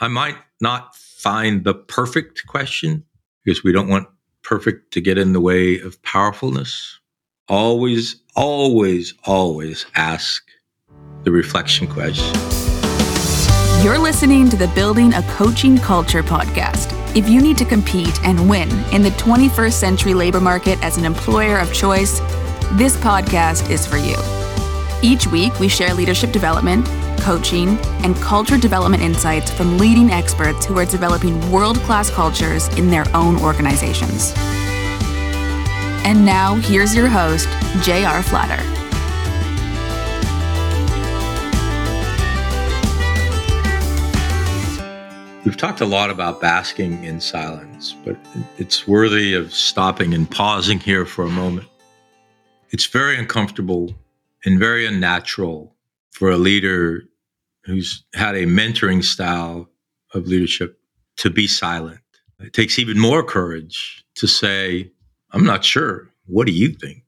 I might not find the perfect question because we don't want perfect to get in the way of powerfulness. Always, always, always ask the reflection question. You're listening to the Building a Coaching Culture podcast. If you need to compete and win in the 21st century labor market as an employer of choice, this podcast is for you. Each week, we share leadership development, coaching, and culture development insights from leading experts who are developing world class cultures in their own organizations. And now, here's your host, J.R. Flatter. We've talked a lot about basking in silence, but it's worthy of stopping and pausing here for a moment. It's very uncomfortable and very unnatural for a leader who's had a mentoring style of leadership to be silent. It takes even more courage to say, I'm not sure. What do you think?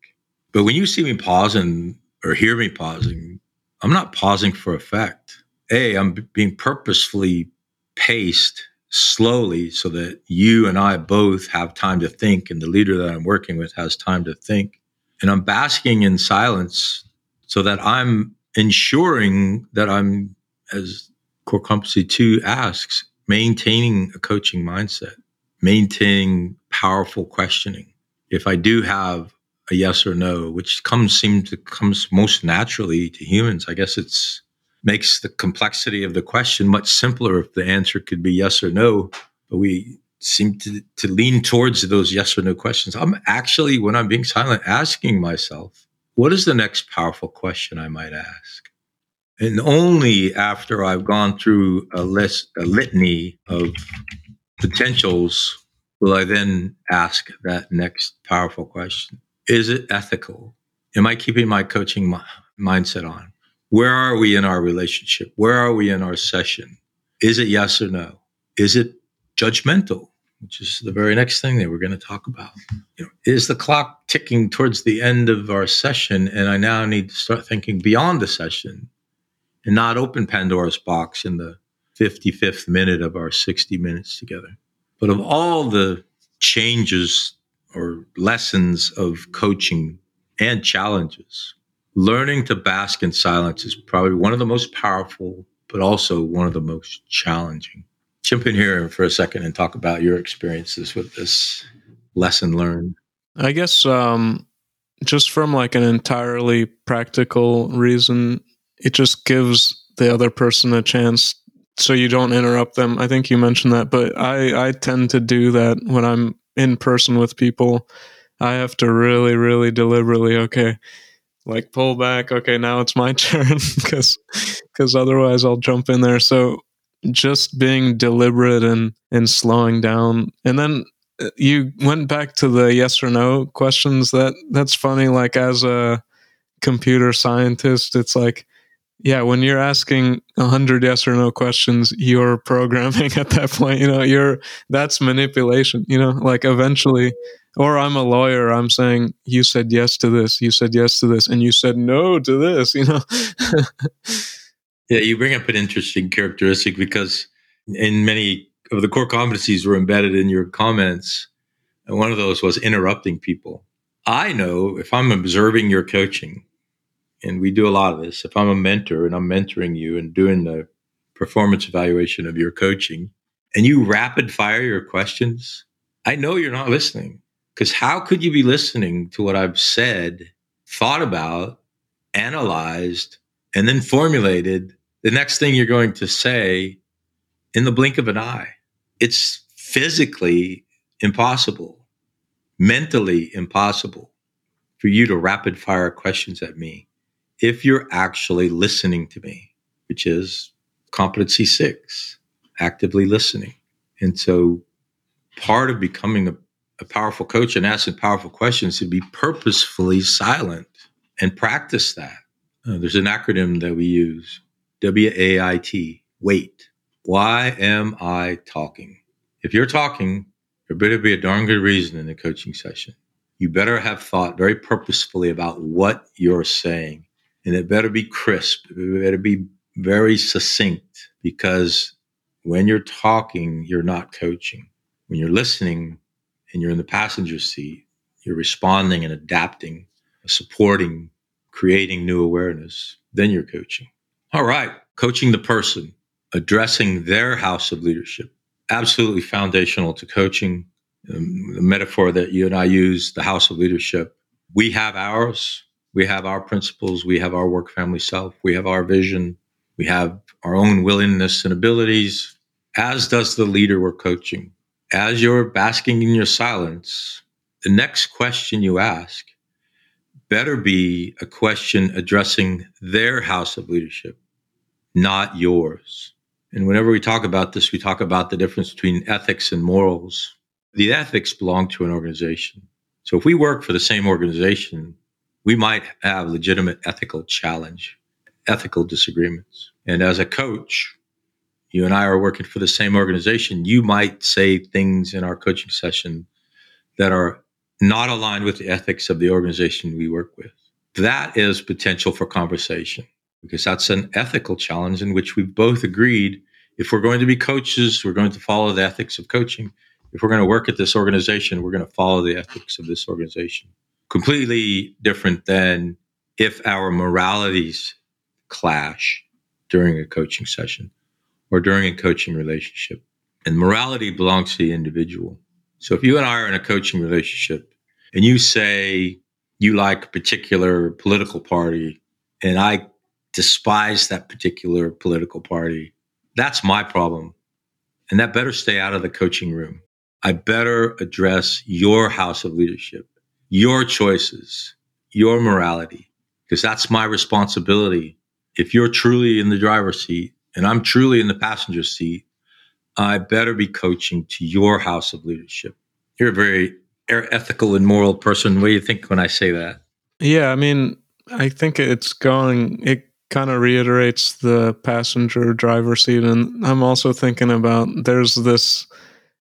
But when you see me pausing or hear me pausing, I'm not pausing for effect. A, I'm being purposefully paced slowly so that you and I both have time to think and the leader that I'm working with has time to think. And I'm basking in silence so that I'm ensuring that I'm, as Core Competency 2 asks, maintaining a coaching mindset, maintaining powerful questioning. If I do have a yes or no, which comes seems to comes most naturally to humans, I guess it's makes the complexity of the question much simpler if the answer could be yes or no. But we seem to, to lean towards those yes or no questions. I'm actually, when I'm being silent, asking myself, what is the next powerful question I might ask? And only after I've gone through a list, a litany of potentials, will I then ask that next powerful question. Is it ethical? Am I keeping my coaching mindset on? Where are we in our relationship? Where are we in our session? Is it yes or no? Is it judgmental? Which is the very next thing that we're going to talk about. You know, is the clock ticking towards the end of our session? And I now need to start thinking beyond the session and not open Pandora's box in the 55th minute of our 60 minutes together. But of all the changes or lessons of coaching and challenges, learning to bask in silence is probably one of the most powerful, but also one of the most challenging. Jump in here for a second and talk about your experiences with this lesson learned. I guess um, just from like an entirely practical reason, it just gives the other person a chance so you don't interrupt them. I think you mentioned that, but I, I tend to do that when I'm in person with people. I have to really, really deliberately, okay, like pull back okay now it's my turn because because otherwise i'll jump in there so just being deliberate and and slowing down and then uh, you went back to the yes or no questions that that's funny like as a computer scientist it's like yeah when you're asking 100 yes or no questions you're programming at that point you know you're that's manipulation you know like eventually or I'm a lawyer, I'm saying, you said yes to this, you said yes to this, and you said no to this, you know? yeah, you bring up an interesting characteristic because in many of the core competencies were embedded in your comments. And one of those was interrupting people. I know if I'm observing your coaching, and we do a lot of this, if I'm a mentor and I'm mentoring you and doing the performance evaluation of your coaching, and you rapid fire your questions, I know you're not listening. Because how could you be listening to what I've said, thought about, analyzed, and then formulated the next thing you're going to say in the blink of an eye? It's physically impossible, mentally impossible for you to rapid fire questions at me if you're actually listening to me, which is competency six, actively listening. And so part of becoming a a powerful coach and asking powerful questions to be purposefully silent and practice that. Uh, there's an acronym that we use W A I T, wait. Why am I talking? If you're talking, there better be a darn good reason in the coaching session. You better have thought very purposefully about what you're saying. And it better be crisp. It better be very succinct because when you're talking, you're not coaching. When you're listening and you're in the passenger seat, you're responding and adapting, supporting, creating new awareness. Then you're coaching. All right, coaching the person, addressing their house of leadership. Absolutely foundational to coaching. Um, the metaphor that you and I use, the house of leadership. We have ours. We have our principles. We have our work family self. We have our vision. We have our own willingness and abilities, as does the leader we're coaching. As you're basking in your silence, the next question you ask better be a question addressing their house of leadership, not yours. And whenever we talk about this, we talk about the difference between ethics and morals. The ethics belong to an organization. So if we work for the same organization, we might have legitimate ethical challenge, ethical disagreements. And as a coach, you and I are working for the same organization. You might say things in our coaching session that are not aligned with the ethics of the organization we work with. That is potential for conversation because that's an ethical challenge in which we've both agreed if we're going to be coaches, we're going to follow the ethics of coaching. If we're going to work at this organization, we're going to follow the ethics of this organization. Completely different than if our moralities clash during a coaching session or during a coaching relationship. And morality belongs to the individual. So if you and I are in a coaching relationship and you say you like a particular political party and I despise that particular political party, that's my problem. And that better stay out of the coaching room. I better address your house of leadership, your choices, your morality, because that's my responsibility. If you're truly in the driver's seat and I'm truly in the passenger seat, I better be coaching to your house of leadership. You're a very er, ethical and moral person. What do you think when I say that? Yeah, I mean, I think it's going, it kind of reiterates the passenger driver seat. And I'm also thinking about there's this,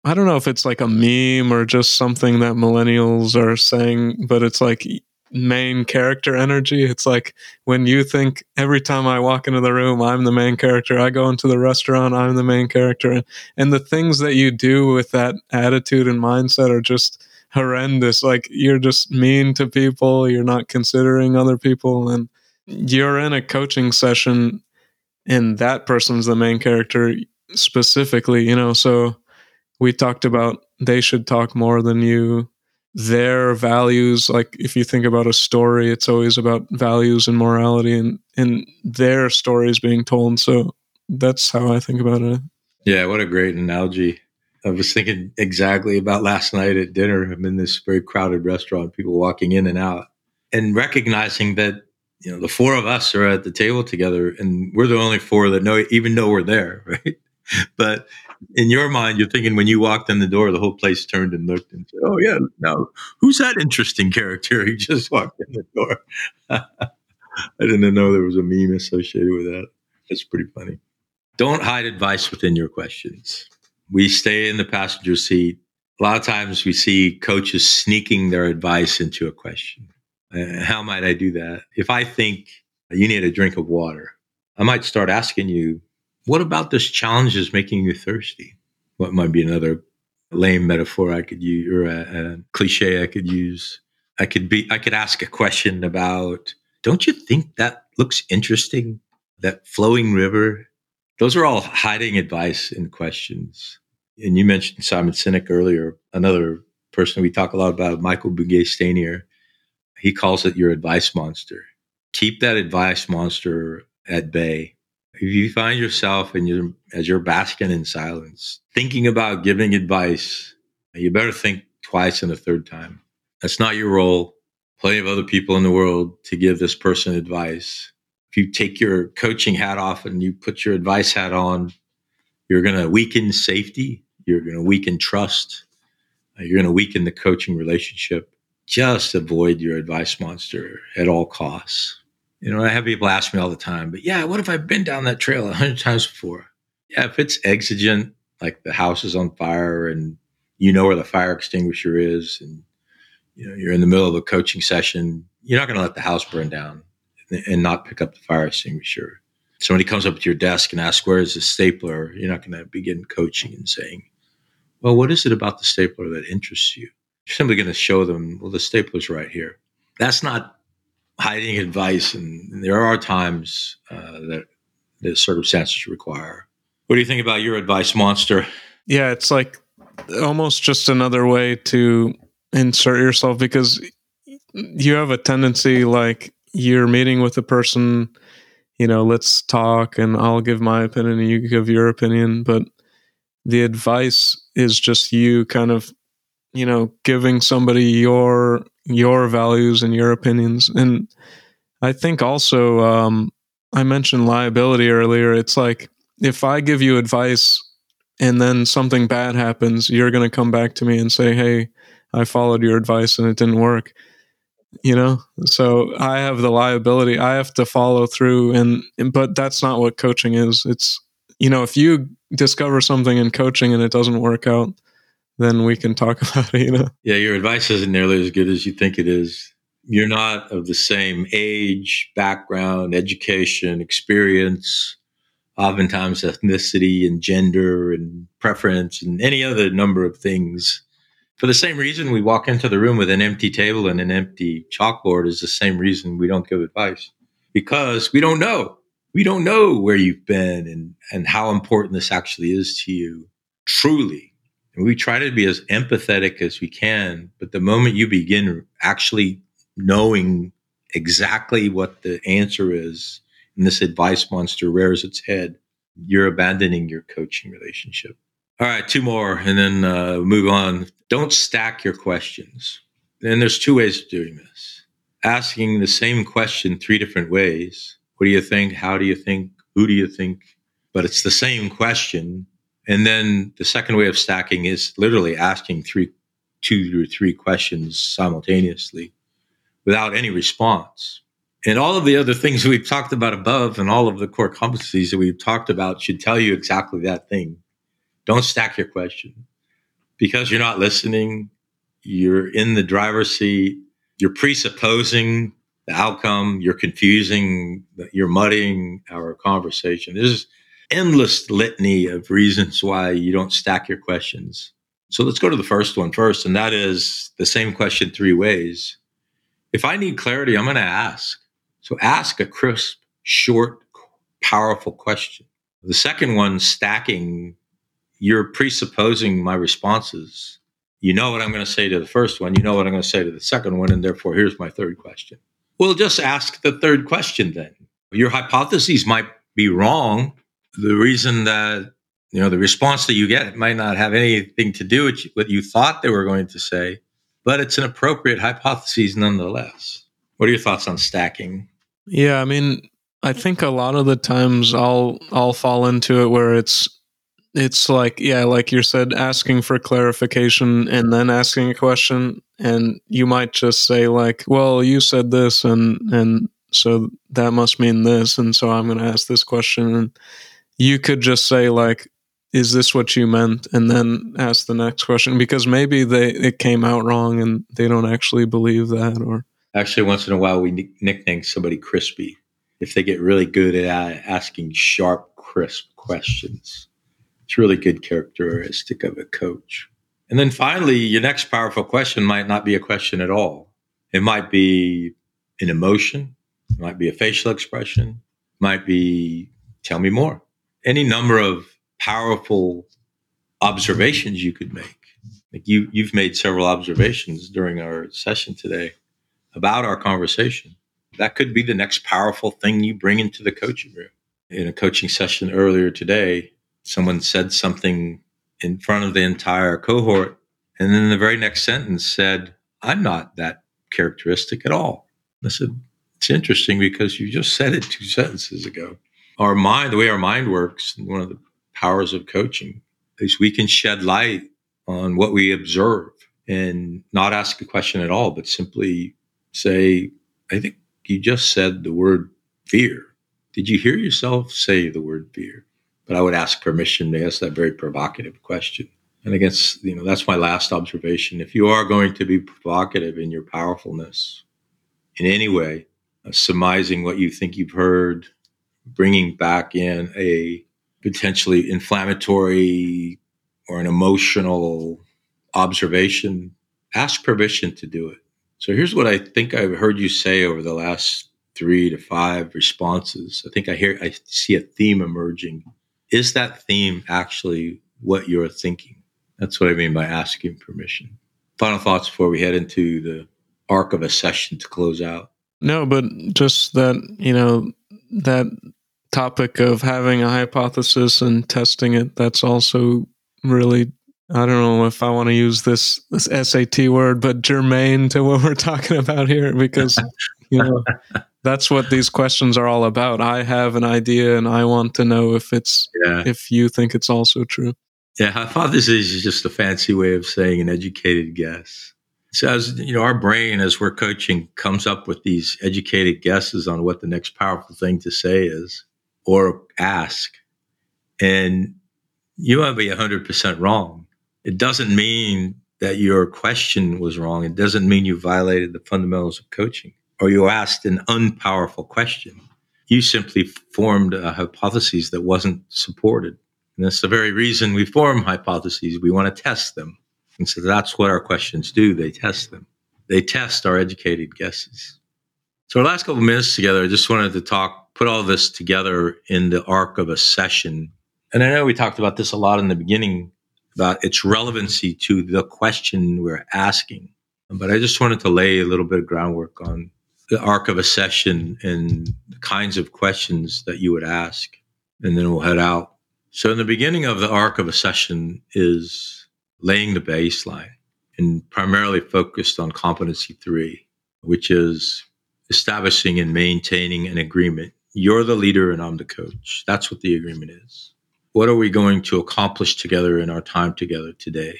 I don't know if it's like a meme or just something that millennials are saying, but it's like main character energy. It's like when you think every time I walk into the room, I'm the main character. I go into the restaurant, I'm the main character. And, the things that you do with that attitude and mindset are just horrendous. Like you're just mean to people, you're not considering other people. And you're in a coaching session and that person's the main character specifically, you know. So we talked about they should talk more than you. Their values like if you think about a story it's always about values and morality and and their stories being told. So that's how i think about it. Yeah what a great analogy. I was thinking exactly about last night at dinner. I'm in this very crowded restaurant people walking in and out and recognizing that you know the four of us are at the table together and we're the only four that know even know we're there right? But in your mind, you're thinking when you walked in the door, the whole place turned and looked and said, "Oh yeah, now who's that interesting character? who just walked in the door." I didn't know there was a meme associated with that. That's pretty funny. Don't hide advice within your questions. We stay in the passenger seat. A lot of times we see coaches sneaking their advice into a question. Uh, how might I do that? If I think you need a drink of water, I might start asking you, what about this challenge is making you thirsty? What might be another lame metaphor I could use or a, a cliche I could use? I could be I could ask a question about don't you think that looks interesting? That flowing river? Those are all hiding advice in questions. And you mentioned Simon Sinek earlier, another person we talk a lot about, Michael Bungay He calls it your advice monster. Keep that advice monster at bay if you find yourself and you as you're basking in silence, thinking about giving advice, you better think twice and a third time. That's not your role. Plenty of other people in the world to give this person advice. If you take your coaching hat off and you put your advice hat on, you're going to weaken safety. You're going to weaken trust. You're going to weaken the coaching relationship. Just avoid your advice monster at all costs. You know, I have people ask me all the time, but yeah, what if I've been down that trail a hundred times before? Yeah, if it's exigent, like the house is on fire and you know where the fire extinguisher is and you know you're in the middle of a coaching session, you're not going to let the house burn down and not pick up the fire extinguisher. somebody comes up to your desk and asks, Where is the stapler? You're not going to begin coaching and saying, Well, what is it about the stapler that interests you? You're simply going to show them, Well, the stapler's right here. That's not hiding advice. And there are times uh, that the circumstances require. What do you think about your advice, Monster? Yeah, it's like almost just another way to insert yourself because you have a tendency like you're meeting with a person you know, let's talk and I'll give my opinion and you give your opinion. But the advice is just you kind of, you know, giving somebody your your values and your opinions. And I think also um, I mentioned liability earlier. It's like if I give you advice and then something bad happens, you're going to come back to me and say, "Hey, I followed your advice and it didn't work." you know so i have the liability i have to follow through and, but that's not what coaching is it's you know if you discover something in coaching and it doesn't work out then we can talk about it you know yeah your advice isn't nearly as good as you think it is you're not of the same age background education experience oftentimes ethnicity and gender and preference and any other number of things for the same reason we walk into the room with an empty table and an empty chalkboard is the same reason we don't give advice because we don't know. We don't know where you've been and, and how important this actually is to you truly. And we try to be as empathetic as we can. But the moment you begin actually knowing exactly what the answer is, and this advice monster rears its head, you're abandoning your coaching relationship. All right, two more and then uh, move on. Don't stack your questions. And there's two ways of doing this asking the same question three different ways. What do you think? How do you think? Who do you think? But it's the same question. And then the second way of stacking is literally asking three, two or three questions simultaneously without any response. And all of the other things we've talked about above and all of the core competencies that we've talked about should tell you exactly that thing. Don't stack your question because you're not listening. You're in the driver's seat. You're presupposing the outcome. You're confusing. You're muddying our conversation. There's endless litany of reasons why you don't stack your questions. So let's go to the first one first, and that is the same question three ways. If I need clarity, I'm going to ask. So ask a crisp, short, powerful question. The second one, stacking you're presupposing my responses. You know what I'm going to say to the first one. You know what I'm going to say to the second one. And therefore, here's my third question. Well, just ask the third question then. Your hypotheses might be wrong. The reason that, you know, the response that you get might not have anything to do with what you thought they were going to say, but it's an appropriate hypothesis nonetheless. What are your thoughts on stacking? Yeah, I mean, I think a lot of the times I'll I'll fall into it where it's it's like yeah like you said asking for clarification and then asking a question and you might just say like well you said this and and so that must mean this and so i'm going to ask this question and you could just say like is this what you meant and then ask the next question because maybe they it came out wrong and they don't actually believe that or actually once in a while we nickname somebody crispy if they get really good at asking sharp crisp questions it's really good characteristic of a coach. And then finally, your next powerful question might not be a question at all. It might be an emotion, it might be a facial expression, might be tell me more. Any number of powerful observations you could make. Like you, you've made several observations during our session today about our conversation. That could be the next powerful thing you bring into the coaching room. In a coaching session earlier today, someone said something in front of the entire cohort. And then the very next sentence said, I'm not that characteristic at all. I said, It's interesting because you just said it two sentences ago. Our mind, the way our mind works, one of the powers of coaching is we can shed light on what we observe and not ask a question at all, but simply say, I think you just said the word fear. Did you hear yourself say the word fear? but I would ask permission to ask that very provocative question. And I guess, you know, that's my last observation. If you are going to be provocative in your powerfulness in any way, uh, surmising what you think you've heard, bringing back in a potentially inflammatory or an emotional observation, ask permission to do it. So here's what I think I've heard you say over the last three to five responses. I think I hear, I see a theme emerging. Is that theme actually what you're thinking? That's what I mean by asking permission. Final thoughts before we head into the arc of a session to close out. No, but just that, you know, that topic of having a hypothesis and testing it, that's also really I don't know if I want to use this this SAT word, but germane to what we're talking about here because you know that's what these questions are all about. I have an idea and I want to know if it's yeah. if you think it's also true. Yeah, hypothesis is just a fancy way of saying an educated guess. So as you know, our brain as we're coaching comes up with these educated guesses on what the next powerful thing to say is or ask. And you might be 100% wrong. It doesn't mean that your question was wrong. It doesn't mean you violated the fundamentals of coaching or you asked an unpowerful question. You simply formed a hypothesis that wasn't supported. And that's the very reason we form hypotheses. We want to test them. And so that's what our questions do. They test them. They test our educated guesses. So our last couple minutes together, I just wanted to talk, put all this together in the arc of a session. And I know we talked about this a lot in the beginning about its relevancy to the question we're asking. But I just wanted to lay a little bit of groundwork on the arc of a session and the kinds of questions that you would ask. And then we'll head out. So in the beginning of the arc of a session is laying the baseline and primarily focused on competency three, which is establishing and maintaining an agreement. You're the leader and I'm the coach. That's what the agreement is. What are we going to accomplish together in our time together today?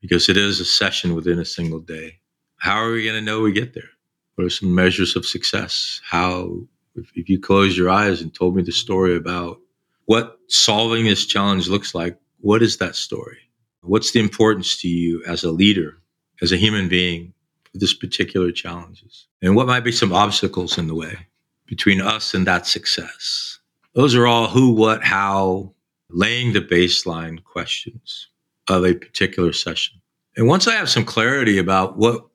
Because it is a session within a single day. How are we going to know we get there? What are some measures of success? How, if, if you close your eyes and told me the story about what solving this challenge looks like, what is that story? What's the importance to you as a leader, as a human being, this particular challenges? And what might be some obstacles in the way between us and that success? Those are all who, what, how, laying the baseline questions of a particular session. And once I have some clarity about what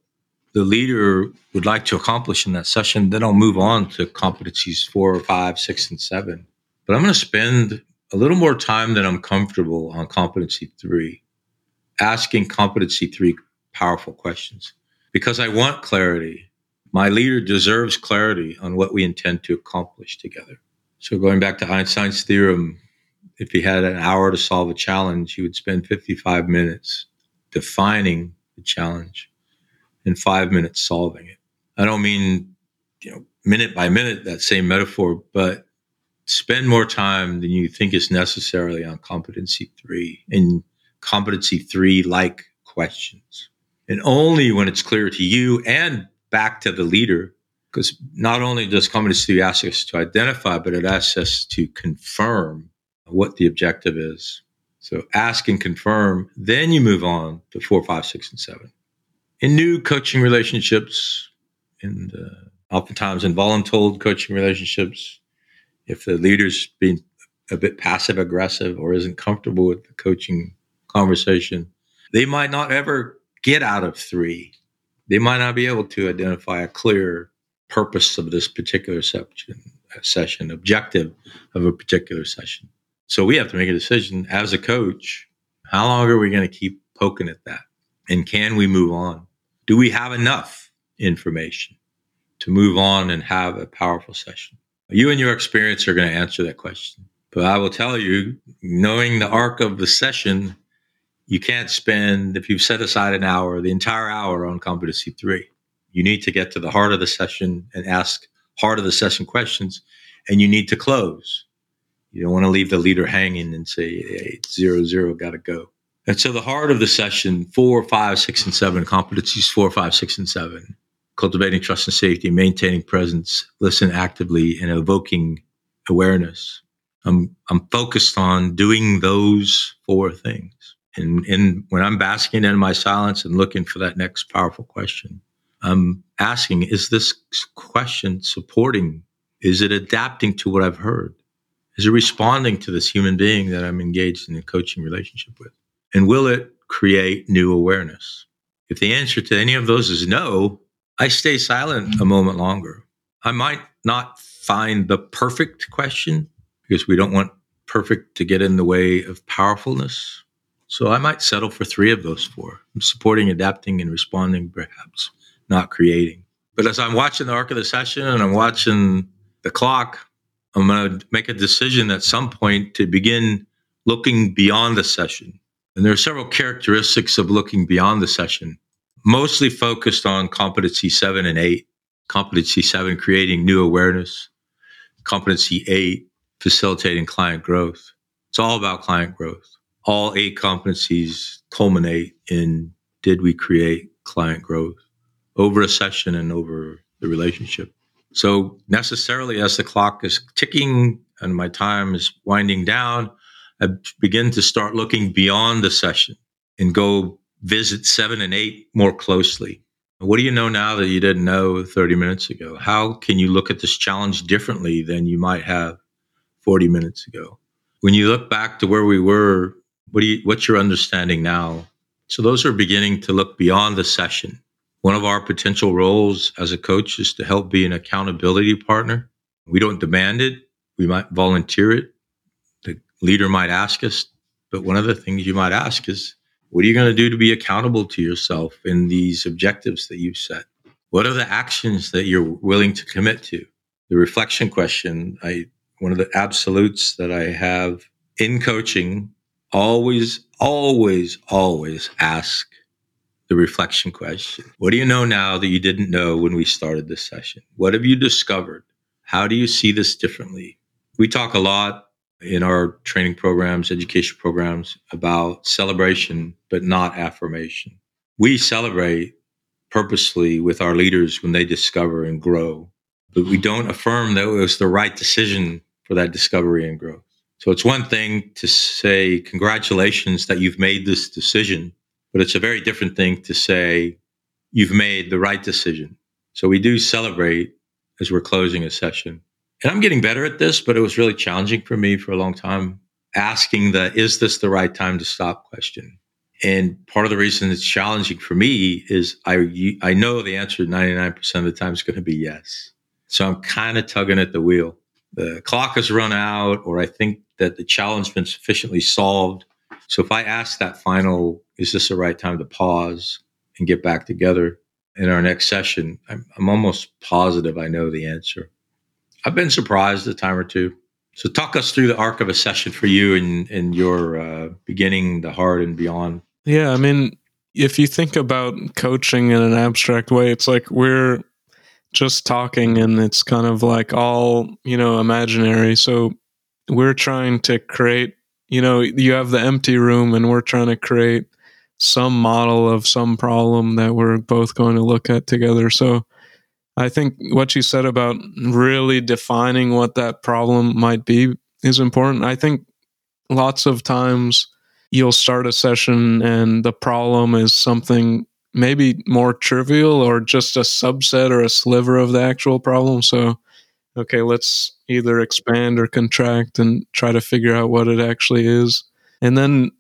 the leader would like to accomplish in that session, then I'll move on to competencies four, five, six, and seven. But I'm going to spend a little more time than I'm comfortable on competency three, asking competency three powerful questions because I want clarity. My leader deserves clarity on what we intend to accomplish together. So, going back to Einstein's theorem, if he had an hour to solve a challenge, he would spend 55 minutes defining the challenge and five minutes solving it. I don't mean, you know, minute by minute, that same metaphor, but spend more time than you think is necessarily on competency three and competency three like questions. And only when it's clear to you and back to the leader, because not only does competency three ask us to identify, but it asks us to confirm what the objective is. So ask and confirm, then you move on to four, five, six, and seven. In new coaching relationships, and uh, oftentimes in voluntold coaching relationships, if the leader's being a bit passive aggressive or isn't comfortable with the coaching conversation, they might not ever get out of three. They might not be able to identify a clear purpose of this particular session, session objective of a particular session. So we have to make a decision as a coach. How long are we going to keep poking at that? And can we move on? Do we have enough information to move on and have a powerful session? You and your experience are going to answer that question. But I will tell you, knowing the arc of the session, you can't spend, if you've set aside an hour, the entire hour on competency three. You need to get to the heart of the session and ask heart of the session questions, and you need to close. You don't want to leave the leader hanging and say, hey, zero, zero, got to go. And so the heart of the session, four, five, six, and seven, competencies four, five, six, and seven, cultivating trust and safety, maintaining presence, listen actively, and evoking awareness. I'm I'm focused on doing those four things. And, and when I'm basking in my silence and looking for that next powerful question, I'm asking, is this question supporting Is it adapting to what I've heard? Is it responding to this human being that I'm engaged in a coaching relationship with? And will it create new awareness? If the answer to any of those is no, I stay silent a moment longer. I might not find the perfect question because we don't want perfect to get in the way of powerfulness. So I might settle for three of those four supporting, adapting, and responding, perhaps not creating. But as I'm watching the arc of the session and I'm watching the clock, I'm going to make a decision at some point to begin looking beyond the session. And there are several characteristics of looking beyond the session, mostly focused on competency seven and eight. Competency seven, creating new awareness. Competency eight, facilitating client growth. It's all about client growth. All eight competencies culminate in did we create client growth over a session and over the relationship? So necessarily, as the clock is ticking and my time is winding down, I begin to start looking beyond the session and go visit seven and eight more closely. What do you know now that you didn't know 30 minutes ago? How can you look at this challenge differently than you might have 40 minutes ago? When you look back to where we were, what do you, what's your understanding now? So those are beginning to look beyond the session one of our potential roles as a coach is to help be an accountability partner. We don't demand it, we might volunteer it. The leader might ask us, but one of the things you might ask is, what are you going to do to be accountable to yourself in these objectives that you've set? What are the actions that you're willing to commit to? The reflection question, I one of the absolutes that I have in coaching always, always, always ask the reflection question. What do you know now that you didn't know when we started this session? What have you discovered? How do you see this differently? We talk a lot in our training programs, education programs about celebration, but not affirmation. We celebrate purposely with our leaders when they discover and grow, but we don't affirm that it was the right decision for that discovery and growth. So it's one thing to say, congratulations that you've made this decision but it's a very different thing to say you've made the right decision. So we do celebrate as we're closing a session. And I'm getting better at this, but it was really challenging for me for a long time asking the is this the right time to stop question. And part of the reason it's challenging for me is I I know the answer 99% of the time is going to be yes. So I'm kind of tugging at the wheel. The clock has run out, or I think that the challenge has been sufficiently solved so if I ask that final, is this the right time to pause and get back together in our next session? I'm, I'm almost positive I know the answer. I've been surprised a time or two. So talk us through the arc of a session for you and, your uh, beginning, the heart, and beyond. Yeah, I mean, if you think about coaching in an abstract way, it's like we're just talking and it's kind of like all, you know, imaginary. So we're trying to create you know, you have the empty room and we're trying to create some model of some problem that we're both going to look at together. So I think what you said about really defining what that problem might be is important. I think lots of times you'll start a session and the problem is something maybe more trivial or just a subset or a sliver of the actual problem. So okay, let's either expand or contract and try to figure out what it actually is. And then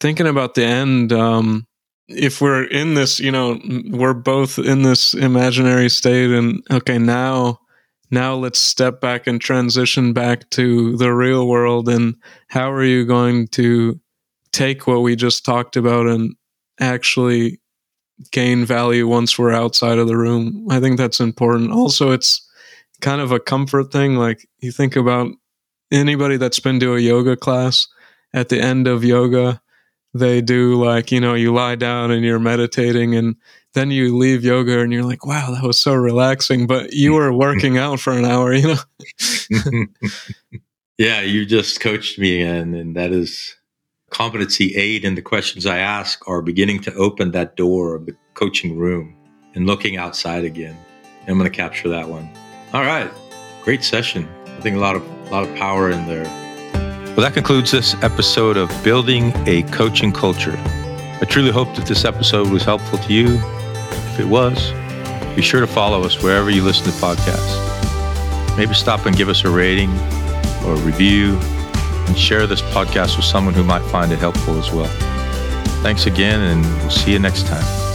thinking about the end, um, if we're in this, you know, we're both in this imaginary state, and okay, now, now let's step back and transition back to the real world. And how are you going to take what we just talked about and actually gain value once we're outside of the room? I think that's important. Also, it's kind of a comfort thing. Like you think about anybody that's been to a yoga class at the end of yoga, they do like, you know, you lie down and you're meditating and then you leave yoga and you're like, wow, that was so relaxing. But you mm. were working out for an hour, you know? yeah, you just coached me again. And that is competency aid And the questions I ask are beginning to open that door of the coaching room and looking outside again. I'm going to capture that one. All right. Great session. I think a lot of a lot of power in there. Well, that concludes this episode of Building a Coaching Culture. I truly hope that this episode was helpful to you. If it was, be sure to follow us wherever you listen to podcasts. maybe stop and give us a rating or a review and share this podcast with someone who might find it helpful as well. Thanks again, and we'll see you next time.